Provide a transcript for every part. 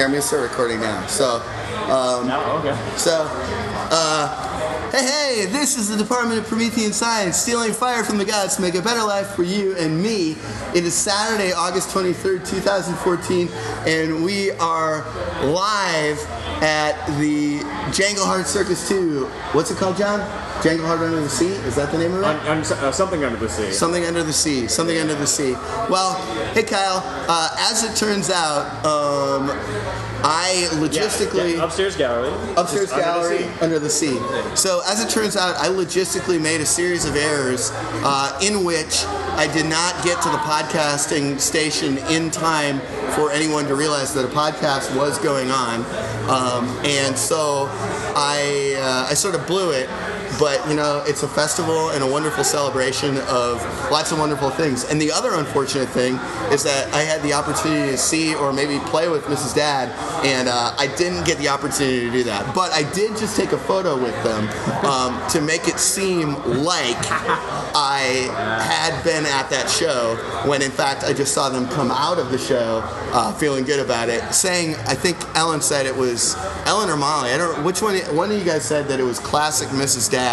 I'm gonna start recording now. So, um, No, okay. so, uh, hey, hey, this is the Department of Promethean Science, stealing fire from the gods to make a better life for you and me. It is Saturday, August 23rd, 2014, and we are live at the Jangleheart Circus 2. What's it called, John? Jangle Heart Under the Sea? Is that the name of it? Un- un- uh, something under the sea. Something under the sea. Something under the sea. Well, hey Kyle. Uh, as it turns out, um, I logistically yeah, upstairs gallery. upstairs Just gallery under the sea. So as it turns out, I logistically made a series of errors uh, in which I did not get to the podcasting station in time for anyone to realize that a podcast was going on, um, and so I uh, I sort of blew it. But you know, it's a festival and a wonderful celebration of lots of wonderful things. And the other unfortunate thing is that I had the opportunity to see or maybe play with Mrs. Dad, and uh, I didn't get the opportunity to do that. But I did just take a photo with them um, to make it seem like I had been at that show when in fact I just saw them come out of the show uh, feeling good about it, saying I think Ellen said it was Ellen or Molly. I don't which one. One of you guys said that it was classic Mrs. Dad,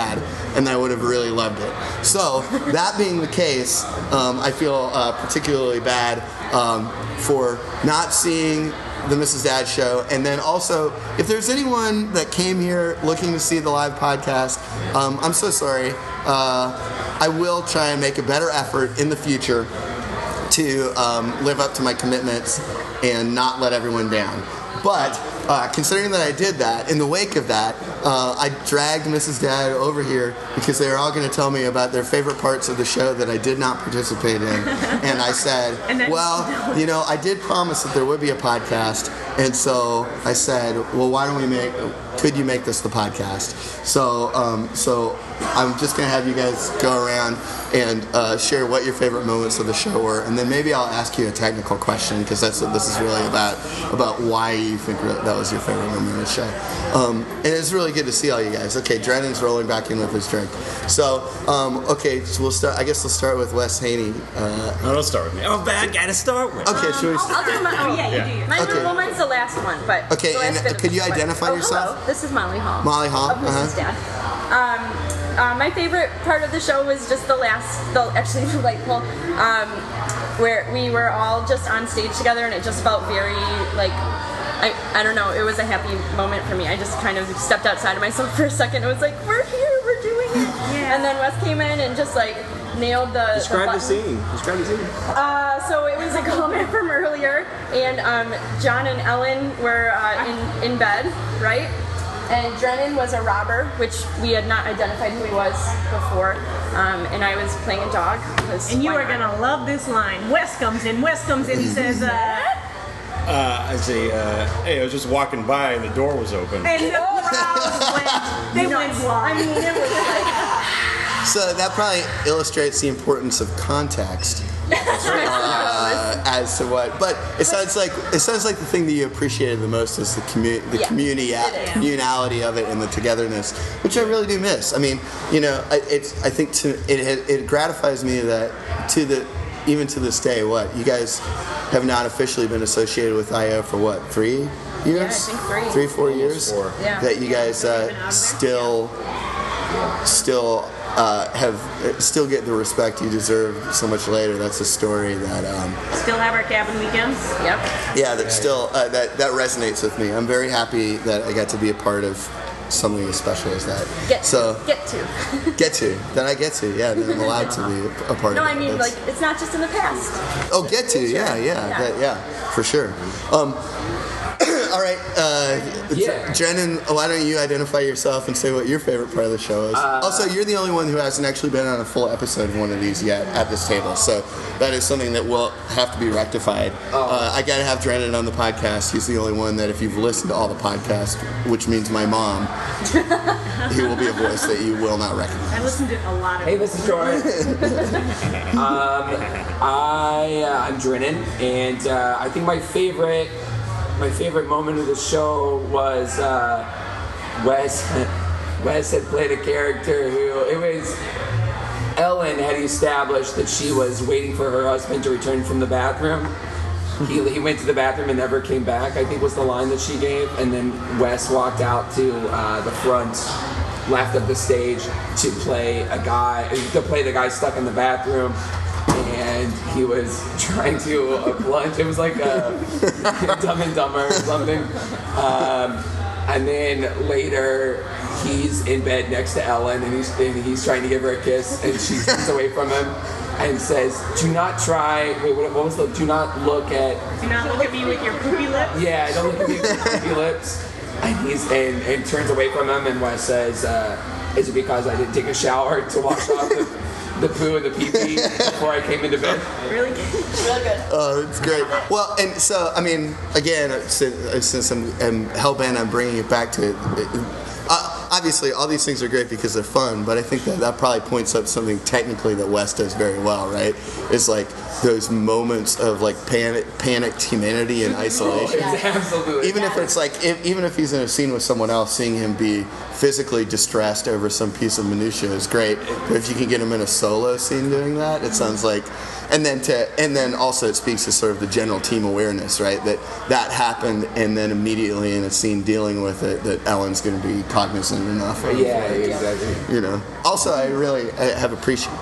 and I would have really loved it. So that being the case, um, I feel uh, particularly bad um, for not seeing the Mrs. Dad show. And then also, if there's anyone that came here looking to see the live podcast, um, I'm so sorry. Uh, I will try and make a better effort in the future to um, live up to my commitments and not let everyone down. But uh, considering that I did that, in the wake of that, uh, I dragged Mrs. Dad over here because they were all going to tell me about their favorite parts of the show that I did not participate in. and I said, And well, you know, I did promise that there would be a podcast. And so I said, well, why don't we make, could you make this the podcast? So, um, so I'm just going to have you guys go around and uh, share what your favorite moments of the show were, and then maybe I'll ask you a technical question because that's what this is really about about why you think that was your favorite moment of the show. Um, and it's really good to see all you guys. Okay, Drennan's rolling back in with his drink. So, um, okay, so we'll start. I guess we'll start with Wes Haney. Uh, No, don't start with me. I'm a bad guy to start with. okay, should we? I'll, I'll do my. Oh yeah, Yeah. you do. yours. Mine, Okay. Well, mine's the last one, but Okay, and could you identify oh, yourself? Hello. This is Molly Hall. Molly Hall, Of Mrs. uh-huh. Dad. Um, uh, my favorite part of the show was just the last, the actually delightful, um, where we were all just on stage together, and it just felt very like. I, I don't know, it was a happy moment for me. I just kind of stepped outside of myself for a second. It was like, we're here, we're doing it. Yeah. And then Wes came in and just like nailed the Describe the button. scene. Describe the scene. Uh, so it was a comment from earlier, and um, John and Ellen were uh, in, in bed, right? And Drennan was a robber, which we had not identified who he was before. Um, and I was playing a dog. And you are gonna love this line. Wes comes in. Wes comes in. He says, uh, Uh, I say, uh, hey, I was just walking by and the door was open. and the crowd went. They went I mean, it was like So that probably illustrates the importance of context. uh, as to what, but it sounds like it sounds like the thing that you appreciated the most is the community, the Yeah, community, it is. communality of it, and the togetherness, which I really do miss. I mean, you know, I- it's I think to it it gratifies me that to the even to this day, what you guys have not officially been associated with IO for what three years? think three. three, four years. four. Yeah. That you guys uh, still still uh, have still get the respect you deserve so much later. That's a story that um, Still have our cabin weekends. yep. yeah that still uh, that that resonates with me. I'm very happy that I got to be a part of something as special as that. Get so to, get to. get to that I get to yeah that I'm allowed to be a part No, of. No, I mean That's- like it's not just in the past. oh get to yeah yeah Yeah. that, yeah for sure. Um, all right, uh, Yeah. Drennan, why don't you identify yourself and say what your favorite part of the show is? Uh, also, you're the only one who hasn't actually been on a full episode of one of these yet at this table, so that is something that will have to be rectified. Oh. Uh, I gotta have Drennan on the podcast. He's the only one that, if you've listened to all the podcasts, which means my mom, he will be a voice that you will not recognize. I listened to a lot of. Hey, this is Troy. um, I uh, I'm Drennan, and uh, I think my favorite my favorite moment of the show was uh, Wes. Wes had played a character who it was. Ellen had established that she was waiting for her husband to return from the bathroom, he, he went to the bathroom and never came back. I think was the line that she gave, and then Wes walked out to uh, the front left of the stage to play a guy to play the guy stuck in the bathroom. And he was trying to uh, plunge. It was like a Dumb and Dumber or something. Um, and then later, he's in bed next to Ellen, and he's and he's trying to give her a kiss, and she turns away from him and says, "Do not try." Wait, what, what was the? Do not look at. Do not look at me with your poopy lips. Yeah, don't look at me with your creepy lips. And he's and, and turns away from him, and Wes says, uh, "Is it because I didn't take a shower to wash off the, the poo and the pee pee before I came into bed?" Really? Really good. Oh, it's great. Well, and so I mean, again, since, since I'm, I'm hell bent on bringing it back to, obviously, all these things are great because they're fun. But I think that that probably points up something technically that Wes does very well, right? Is like those moments of like panic, panicked humanity and isolation. It's absolutely. Even if it's like, if, even if he's in a scene with someone else, seeing him be physically distressed over some piece of minutia is great. But if you can get him in a solo scene doing that, it sounds like, and then to, and then also it speaks to sort of the general team awareness, right? That that happened, and then immediately in a scene dealing with it, that Ellen's going to be cognizant enough. Of, yeah, exactly. you know. Also, I really I have appreciate.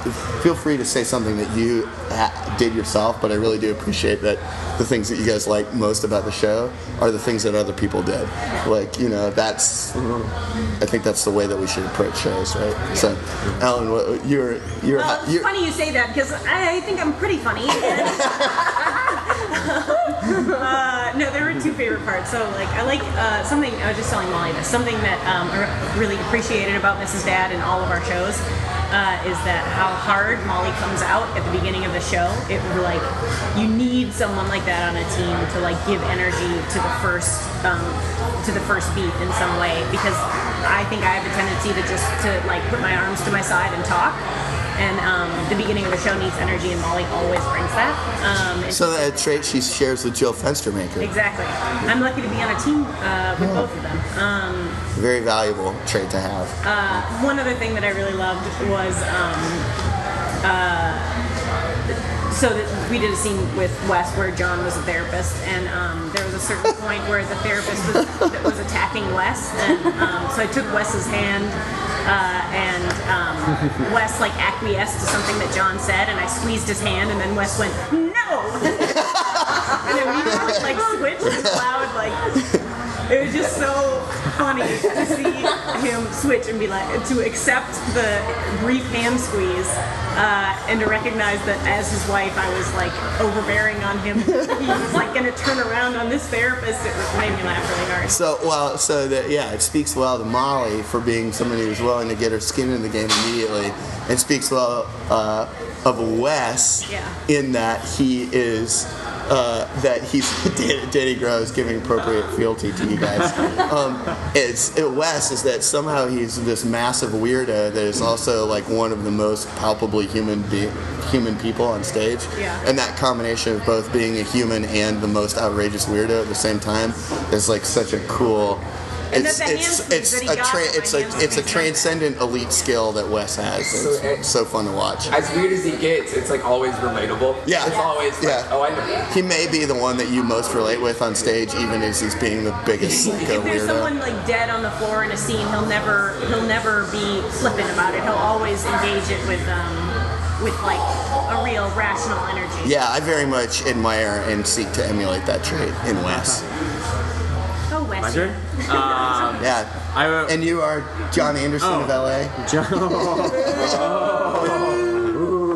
Feel free to say something that you ha- did yourself, but I really do appreciate that the things that you guys like most about the show are the things that other people did. Like you know, that's I think that's the way that we should approach shows, right? So, Ellen, what, you're you're Well, it's you're funny you say that because I, I think I'm pretty funny. uh, no, there were two favorite parts. So, like, I like uh, something. I was just telling Molly this. Something that um, I really appreciated about Mrs. Dad and all of our shows uh, is that how hard Molly comes out at the beginning of the show. It would like you need someone like that on a team to like give energy to the first um, to the first beat in some way because I think I have a tendency to just to like put my arms to my side and talk. And um, the beginning of the show needs energy, and Molly always brings that. Um, so that trait she shares with Jill Fenstermaker. Exactly. I'm lucky to be on a team uh, with both of them. Um, Very valuable trait to have. uh, one other thing that I really loved was um, uh, so that we did a scene with Wes where John was a therapist, and um, there was a certain point where the therapist was, that was attacking Wes, and um, so I took Wes's hand. Uh, and um, Wes like acquiesced to something that John said, and I squeezed his hand, and then Wes went, "No!" and then we like switched and loud like it was just so funny to see him switch and be like to accept the brief hand squeeze uh, and to recognize that as his wife I was like overbearing on him. He was like gonna turn around on this therapist. It was- made me laugh really hard. So well, so that yeah, it speaks well to Molly for being somebody who's willing to get her skin in the game immediately, and speaks well uh, of Wes Yeah. in that he is. Uh, that he's Danny Gross giving appropriate fealty to you guys. Um, it's it, Wes is that somehow he's this massive weirdo that is also like one of the most palpably human be- human people on stage. Yeah. And that combination of both being a human and the most outrageous weirdo at the same time is like such a cool. And It's it's it's a tra- it's a it's a transcendent elite skill that Wes has. So, It's uh, so fun to watch. As weird as he gets, it's like always relatable. Yeah. It's always like, Yeah. oh, I know. He may be the one that you most relate with on stage, even as he's being the biggest psycho If there's weirdo. someone like dead on the floor in a scene, he'll never he'll never be flippant about it. He'll always engage it with um with like a real rational energy. Yeah, I very much admire and seek to emulate that trait in Wes. Oh, Wes. My turn? Um, Yeah. I, uh, And you are John Anderson Oh. of LA.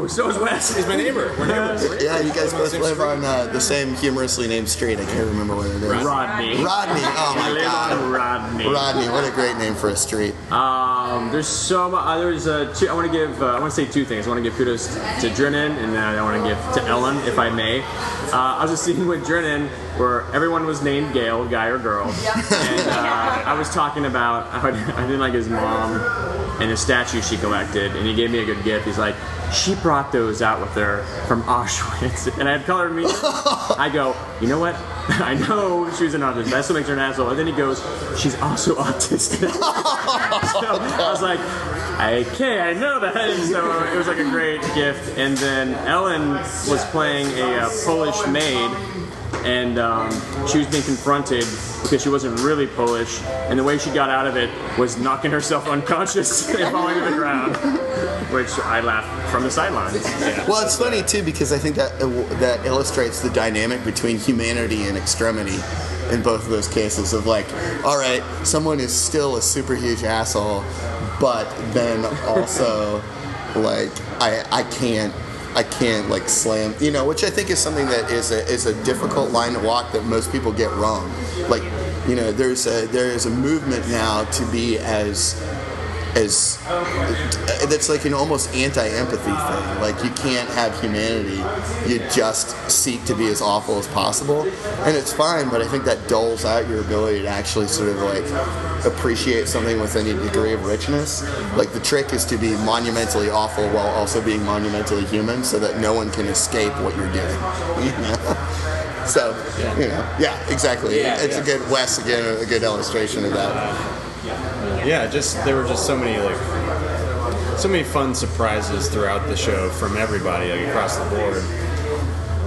Ooh, so is Wes. He's my neighbor. We're neighbors. Yeah, you guys We're on the both live street. on uh, the same humorously named street. I can't remember what it is. Rodney. Rodney. Oh my live God. Rodney. Rodney. What a great name for a street. Um, there's so much. Uh, there's uh, two, I want to give. Uh, I want to say two things. I want to give kudos to Drennan, and then I want to give to Ellen, if I may. Uh, I was just scene with Drennan where everyone was named Gail, guy or girl, and uh, I was talking about how I didn't like his mom and the statue she collected, and he gave me a good gift. He's like, she brought those out with her from Auschwitz, and I had colored me. I go, you know what? I know she was an autistic. That's what makes her an asshole. And then he goes, she's also autistic. so I was like, okay, I know that. And so it was like a great gift. And then Ellen was playing a uh, Polish maid and um, she was being confronted because she wasn't really Polish, and the way she got out of it was knocking herself unconscious and falling to the ground, which I laughed from the sidelines. Well, it's funny too because I think that uh, that illustrates the dynamic between humanity and extremity in both of those cases. Of like, all right, someone is still a super huge asshole, but then also like I I can't. I can't like slam, you know, which I think is something that is a is a difficult line to walk that most people get wrong. Like, you know, there's a there is a movement now to be as as that's like an almost anti-empathy thing. Like you can't have humanity. You just seek to be as awful as possible, and it's fine. But I think that dulls out your ability to actually sort of like appreciate something with any degree of richness. Like the trick is to be monumentally awful while also being monumentally human, so that no one can escape what you're doing. You know? So, you know, yeah, exactly. Yeah, it's yeah. a good Wes again, a good illustration of that. Yeah, just there were just so many like so many fun surprises throughout the show from everybody like across the board.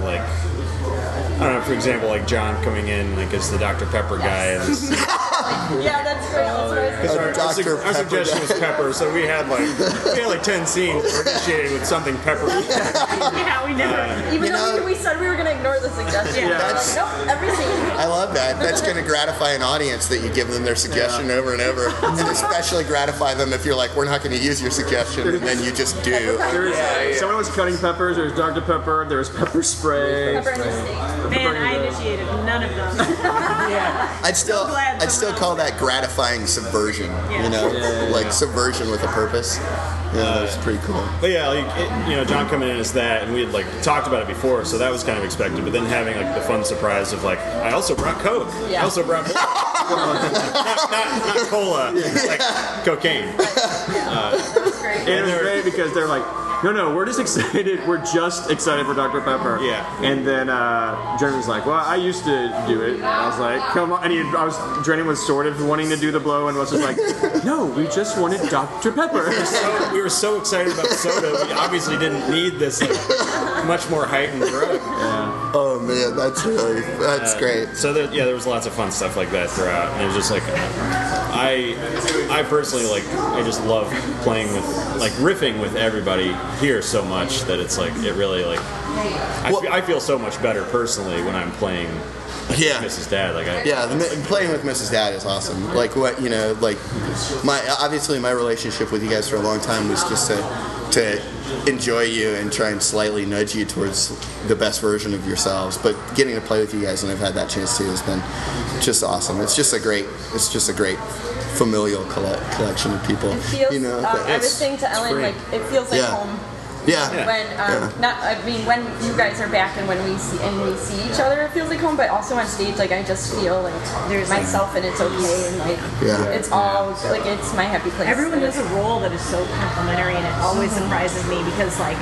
Like I don't know, for example, like John coming in like as the Dr. Pepper guy and Yeah, that's great. That's what I was Because Uh, our, our, Dr. our suggestion was pepper, so we had like we had like ten scenes initiated with something peppery. Yeah, we never. Even though know- we said we were going to ignore the suggestion. Yeah. we were like, nope, every scene. I love that. That's going to gratify an audience that you give them their suggestion over and over, and especially gratify them if you're like, we're not going to use your suggestion, and then you just do. There was, Someone was cutting peppers. There was Dr. Pepper. There was pepper spray. Pepper in. Man, I initiated none of them. I'd still, glad I'd still call that gratifying subversion. You know, Yeah, yeah, like yeah. subversion with a purpose. Yeah, that's pretty cool. But yeah, like it, you know, John coming in as that, and we had like talked about it before, so that was kind of expected. But then having like the fun surprise of like, I also brought Coke. I also brought not, not, not cola, It's like cocaine. Uh, that's great. And it was great because they're like, no, no, we're just excited. We're just excited for Dr. Pepper. Yeah. And then uh, Jeremy was like, well, I used to do it. And I was like, come on. And he, I was, Jeremy was sort of wanting to do the blow and was just like, no, we just wanted Dr. Pepper. So we were so excited about soda, we obviously didn't need this like, much more heightened drug. Oh man, that's really that's great. So there, yeah, there was lots of fun stuff like that throughout, and it was just like I, I personally like I just love playing with like riffing with everybody here so much that it's like it really like I, Well- fe- I feel so much better personally when I'm playing Yeah. Mrs. Dad. Like I, Yeah, the, playing with Mrs. Dad is awesome. Like what you know, like my obviously my relationship with you guys for a long time was just to to enjoy you and try and slightly nudge you towards the best version of yourselves. But getting to play with you guys and I've had that chance too has been just awesome. It's just a great it's just a great familial colle- collection of people. It feels, you know, um, I was saying to Ellen, great. like, it feels like Yeah. home. Yeah. When um, not, I mean, when you guys are back and when we see and we see each other, it feels like home. But also on stage, like I just feel like there's myself and it's okay and like Yeah. it's all like it's my happy place. Everyone does a role that is so complimentary, and it always surprises me because, like,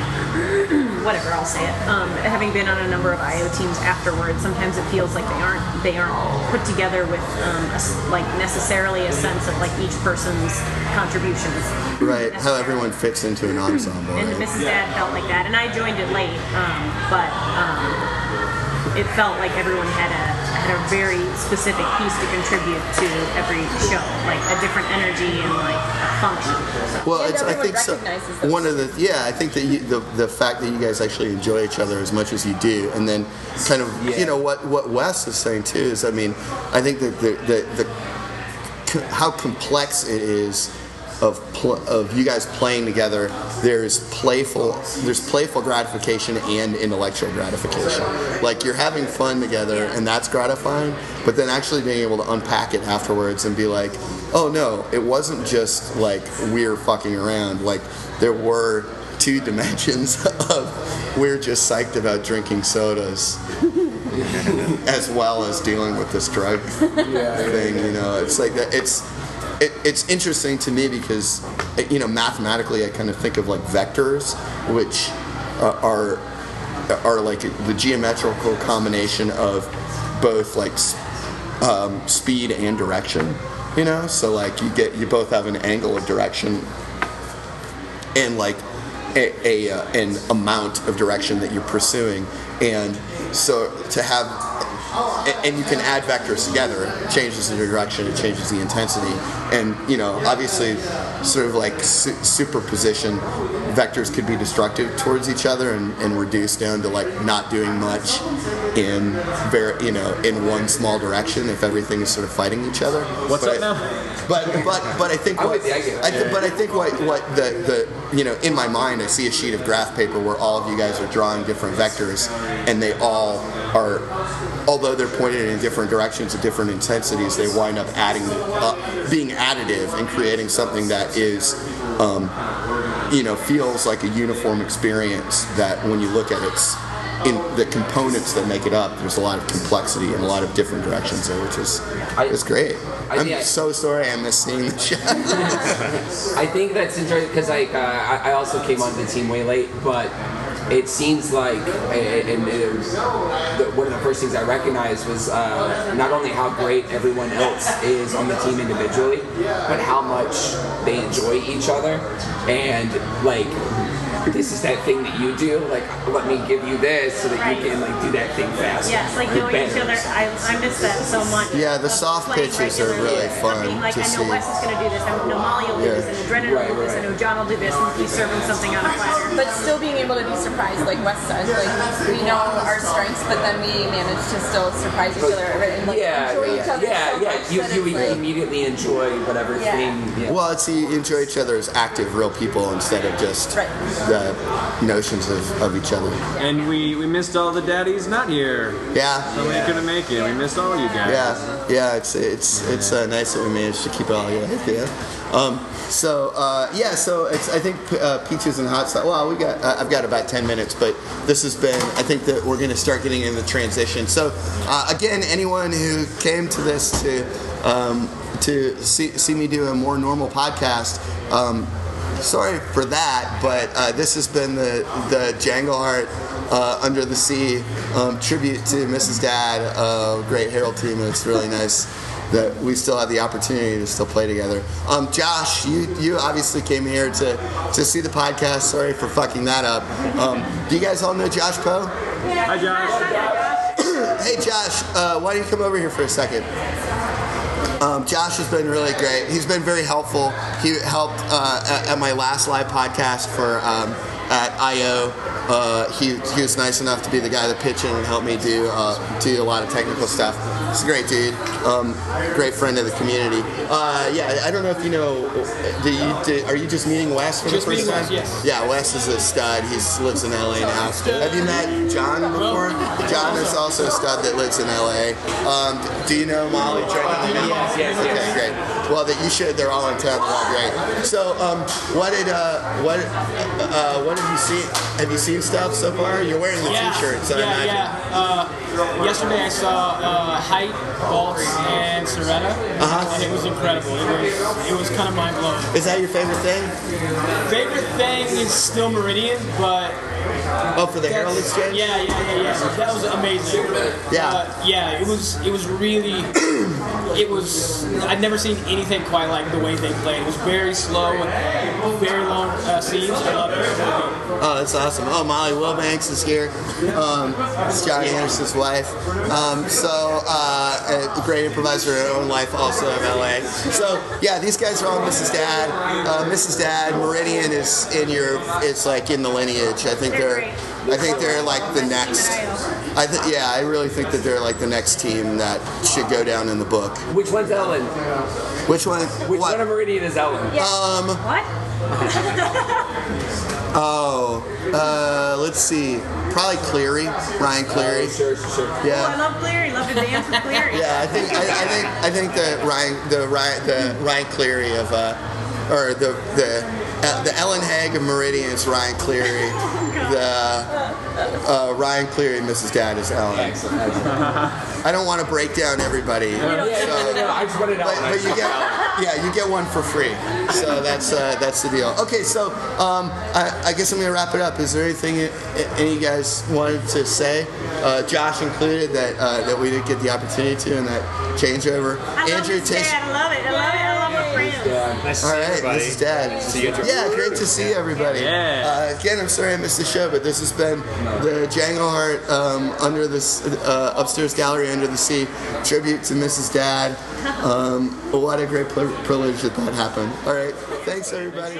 whatever, I'll say it. Um, having been on a number of IO teams afterwards, sometimes it feels like they aren't they aren't put together with um, a like necessarily a sense of like each person's contributions. Right, how everyone fits into an ensemble. And right? Mrs. Dad felt like that, and I joined it late, um, but um, it felt like everyone had a had a very specific piece to contribute to every show, like a different energy and like a function. So. Well, it's, I think so, one of the yeah, I think that you, the the fact that you guys actually enjoy each other as much as you do, and then kind of you know what what Wes is saying too is I mean I think that the the, the co- how complex it is of of you guys playing together. There's playful there's playful gratification and intellectual gratification. Like you're having fun together, and that's gratifying. But then actually being able to unpack it afterwards and be like, oh no, it wasn't just like we're fucking around. Like there were two dimensions of we're just psyched about drinking sodas as well as dealing with this drug thing. You know, it's like that. It's it, it's interesting to me because you know mathematically I kind of think of like vectors, which uh, are are like the geometrical combination of both like um, speed and direction. You know, so like you get you both have an angle of direction and like a, a uh, an amount of direction that you're pursuing and so to have and you can add vectors together. It changes the direction, it changes the intensity, and you know, obviously, sort of like su- superposition, vectors could be destructive towards each other and, and reduce down to like not doing much in very, you know, in one small direction if everything is sort of fighting each other. What's But up I- now? But but but I think I'm what I get it. I th- but I think what what the the you know in my mind I see a sheet of graph paper where all of you guys are drawing different vectors and they all are although they're pointed in different directions at different intensities they wind up adding up being additive and creating something that is um, you know feels like a uniform experience that when you look at it in the components that make it up there's a lot of complexity and a lot of different directions there which is I- it's great I- I'm yeah. so sorry I missed seeing the show I think that's interesting because like uh, I I also came onto the team way late, but it seems like and it was, the, one of the first things I recognized was uh, not only how great everyone else is on the team individually, but how much they enjoy each other and like. This is that thing that you do. Like, let me give you this so that Right. you can like do that thing faster. Yes, like You're knowing each other. I, I miss that so much. Yeah, the Of soft playing pitches are regularly. really I fun mean, like to I know see. Wes is gonna do this. I know Molly will do Yeah. this, and Drennan will Right, do this. right. I know John will do this, and he's serving something on a platter. But still being able to be surprised, like Wes said, like we know our strengths, but then we manage to still surprise each other and like yeah, enjoy yeah, each other yeah, so yeah. much You, that you it's like, immediately enjoy whatever Yeah. thing. Yeah. Well, it's you enjoy each other as active, real people instead of just Right. the notions of, of each other. And we, we missed all the daddies not here. Yeah, Somebody couldn't make it. We missed all you guys. yeah, yeah. It's it's it's uh, nice that we managed to keep it all yeah. yeah. Um, so uh, yeah, so it's I think uh, peaches and hot sauce. Well, we got uh, I've got about ten minutes, but this has been I think that we're going to start getting in the transition. So uh, again, anyone who came to this to um, to see see me do a more normal podcast. Um, sorry for that, but uh, this has been the the Jangleheart uh, Under the Sea um, tribute to Mrs. Dad, uh, great Herald team. It's really nice that we still have the opportunity to still play together. Um, Josh, you you obviously came here to to see the podcast. Sorry for fucking that up. Um, do you guys all know Josh Poe? Hi, Josh. Hey Josh, uh, why don't you come over here for a second? Um, Josh has been really great. He's been very helpful. He helped uh, at, my last live podcast for um, at IO. Uh, he, he was nice enough to be the guy that pitched in and helped me do uh, do a lot of technical stuff. He's a great dude. Um, great friend of the community. Uh, yeah, I don't know if you know. Do you do, are you just meeting Wes for Just the first time? Wes, yes. Yeah, Wes is a stud. He lives in LA now. Have you met John before? John is also a stud that lives in LA. Um, do you know Molly Drennan? Yes, yes, Okay, yes. great. Well, that you should. They're all in town. They're all great. So, um, what did uh, what uh, what have you seen? Have you seen stuff so far? You're wearing the Yeah, T-shirt, so I yeah, imagine. yeah. Uh, yesterday I saw uh, Bolts, and Soretta, Uh-huh. and it was incredible. It was, it was kind of mind blowing. Is that your favorite thing? Favorite thing is still Meridian, but Oh, for the Herald that's, Exchange. yeah, yeah, yeah, yeah. That was amazing. Yeah. Uh, yeah. It was, it was really, it was. I'd never seen anything quite like the way they played. It was very slow and very long uh, scenes. I it. Oh, that's awesome. Oh, Molly Wilbanks is here. Um, it's Johnny Anderson's wife. Um, so, uh, a great improviser in her own life, also in LA. So, yeah, these guys are all Mrs. Dad. Uh, Mrs. Dad, Meridian is in your, it's like in the lineage. I think they're, I think they're like the next. I th- yeah, I really think that they're like the next team that should go down in the book. Which one's Ellen? Which one? Which what? one of Meridian is Ellen? Um. What? Oh. Uh. Let's see. Probably Cleary. Ryan Cleary. Oh, sure, sure, sure. Oh, I love Cleary. Love to dance with Cleary. Yeah, I think I, I think I think the Ryan the Ryan the Ryan Cleary of uh, or the the uh, the Ellen Haig of Meridian is Ryan Cleary. The uh, Ryan Cleary, Mrs. Dad is Ellen. Excellent. excellent. I don't want to break down everybody. Yeah, yeah, no, no, no, I just wanted to But, but you get yeah you get one for free so that's uh, that's the deal okay so um, I, I guess I'm gonna wrap it up is there anything i- any of you guys wanted to say uh, Josh included that uh, that we didn't get the opportunity to in that changeover I love Andrew this Tish. I love it. I love it. Nice to All see right, everybody. this is Dad. See you, Joe. Yeah, great to see everybody. Yeah. Uh, again, I'm sorry I missed the show, but this has been the Jangleheart um, under this uh, upstairs gallery under the sea tribute to Mrs. Dad. Um, what a great pri- privilege that that happened. All right, thanks everybody.